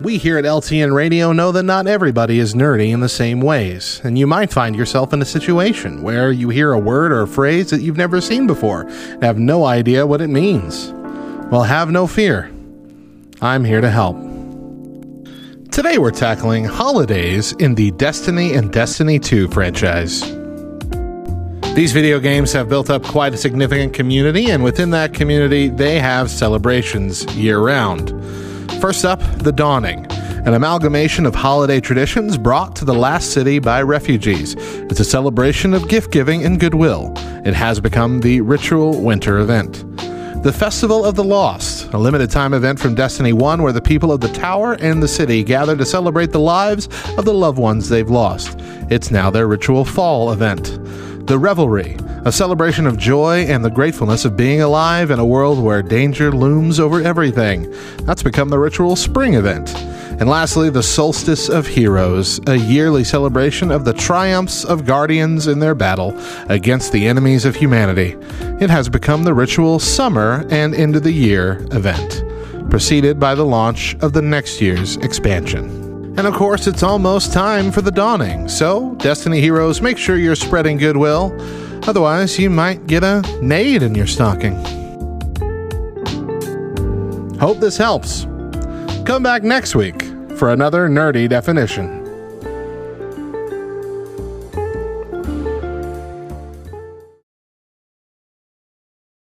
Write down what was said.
We here at LTN Radio know that not everybody is nerdy in the same ways, and you might find yourself in a situation where you hear a word or a phrase that you've never seen before and have no idea what it means. Well, have no fear. I'm here to help. Today we're tackling holidays in the Destiny and Destiny 2 franchise. These video games have built up quite a significant community, and within that community, they have celebrations year round. First up, The Dawning, an amalgamation of holiday traditions brought to the last city by refugees. It's a celebration of gift giving and goodwill. It has become the ritual winter event. The Festival of the Lost, a limited time event from Destiny 1 where the people of the tower and the city gather to celebrate the lives of the loved ones they've lost. It's now their ritual fall event. The Revelry, a celebration of joy and the gratefulness of being alive in a world where danger looms over everything. That's become the ritual spring event. And lastly, the Solstice of Heroes, a yearly celebration of the triumphs of guardians in their battle against the enemies of humanity. It has become the ritual summer and end of the year event, preceded by the launch of the next year's expansion. And of course, it's almost time for the dawning, so, Destiny Heroes, make sure you're spreading goodwill. Otherwise, you might get a nade in your stocking. Hope this helps. Come back next week for another nerdy definition.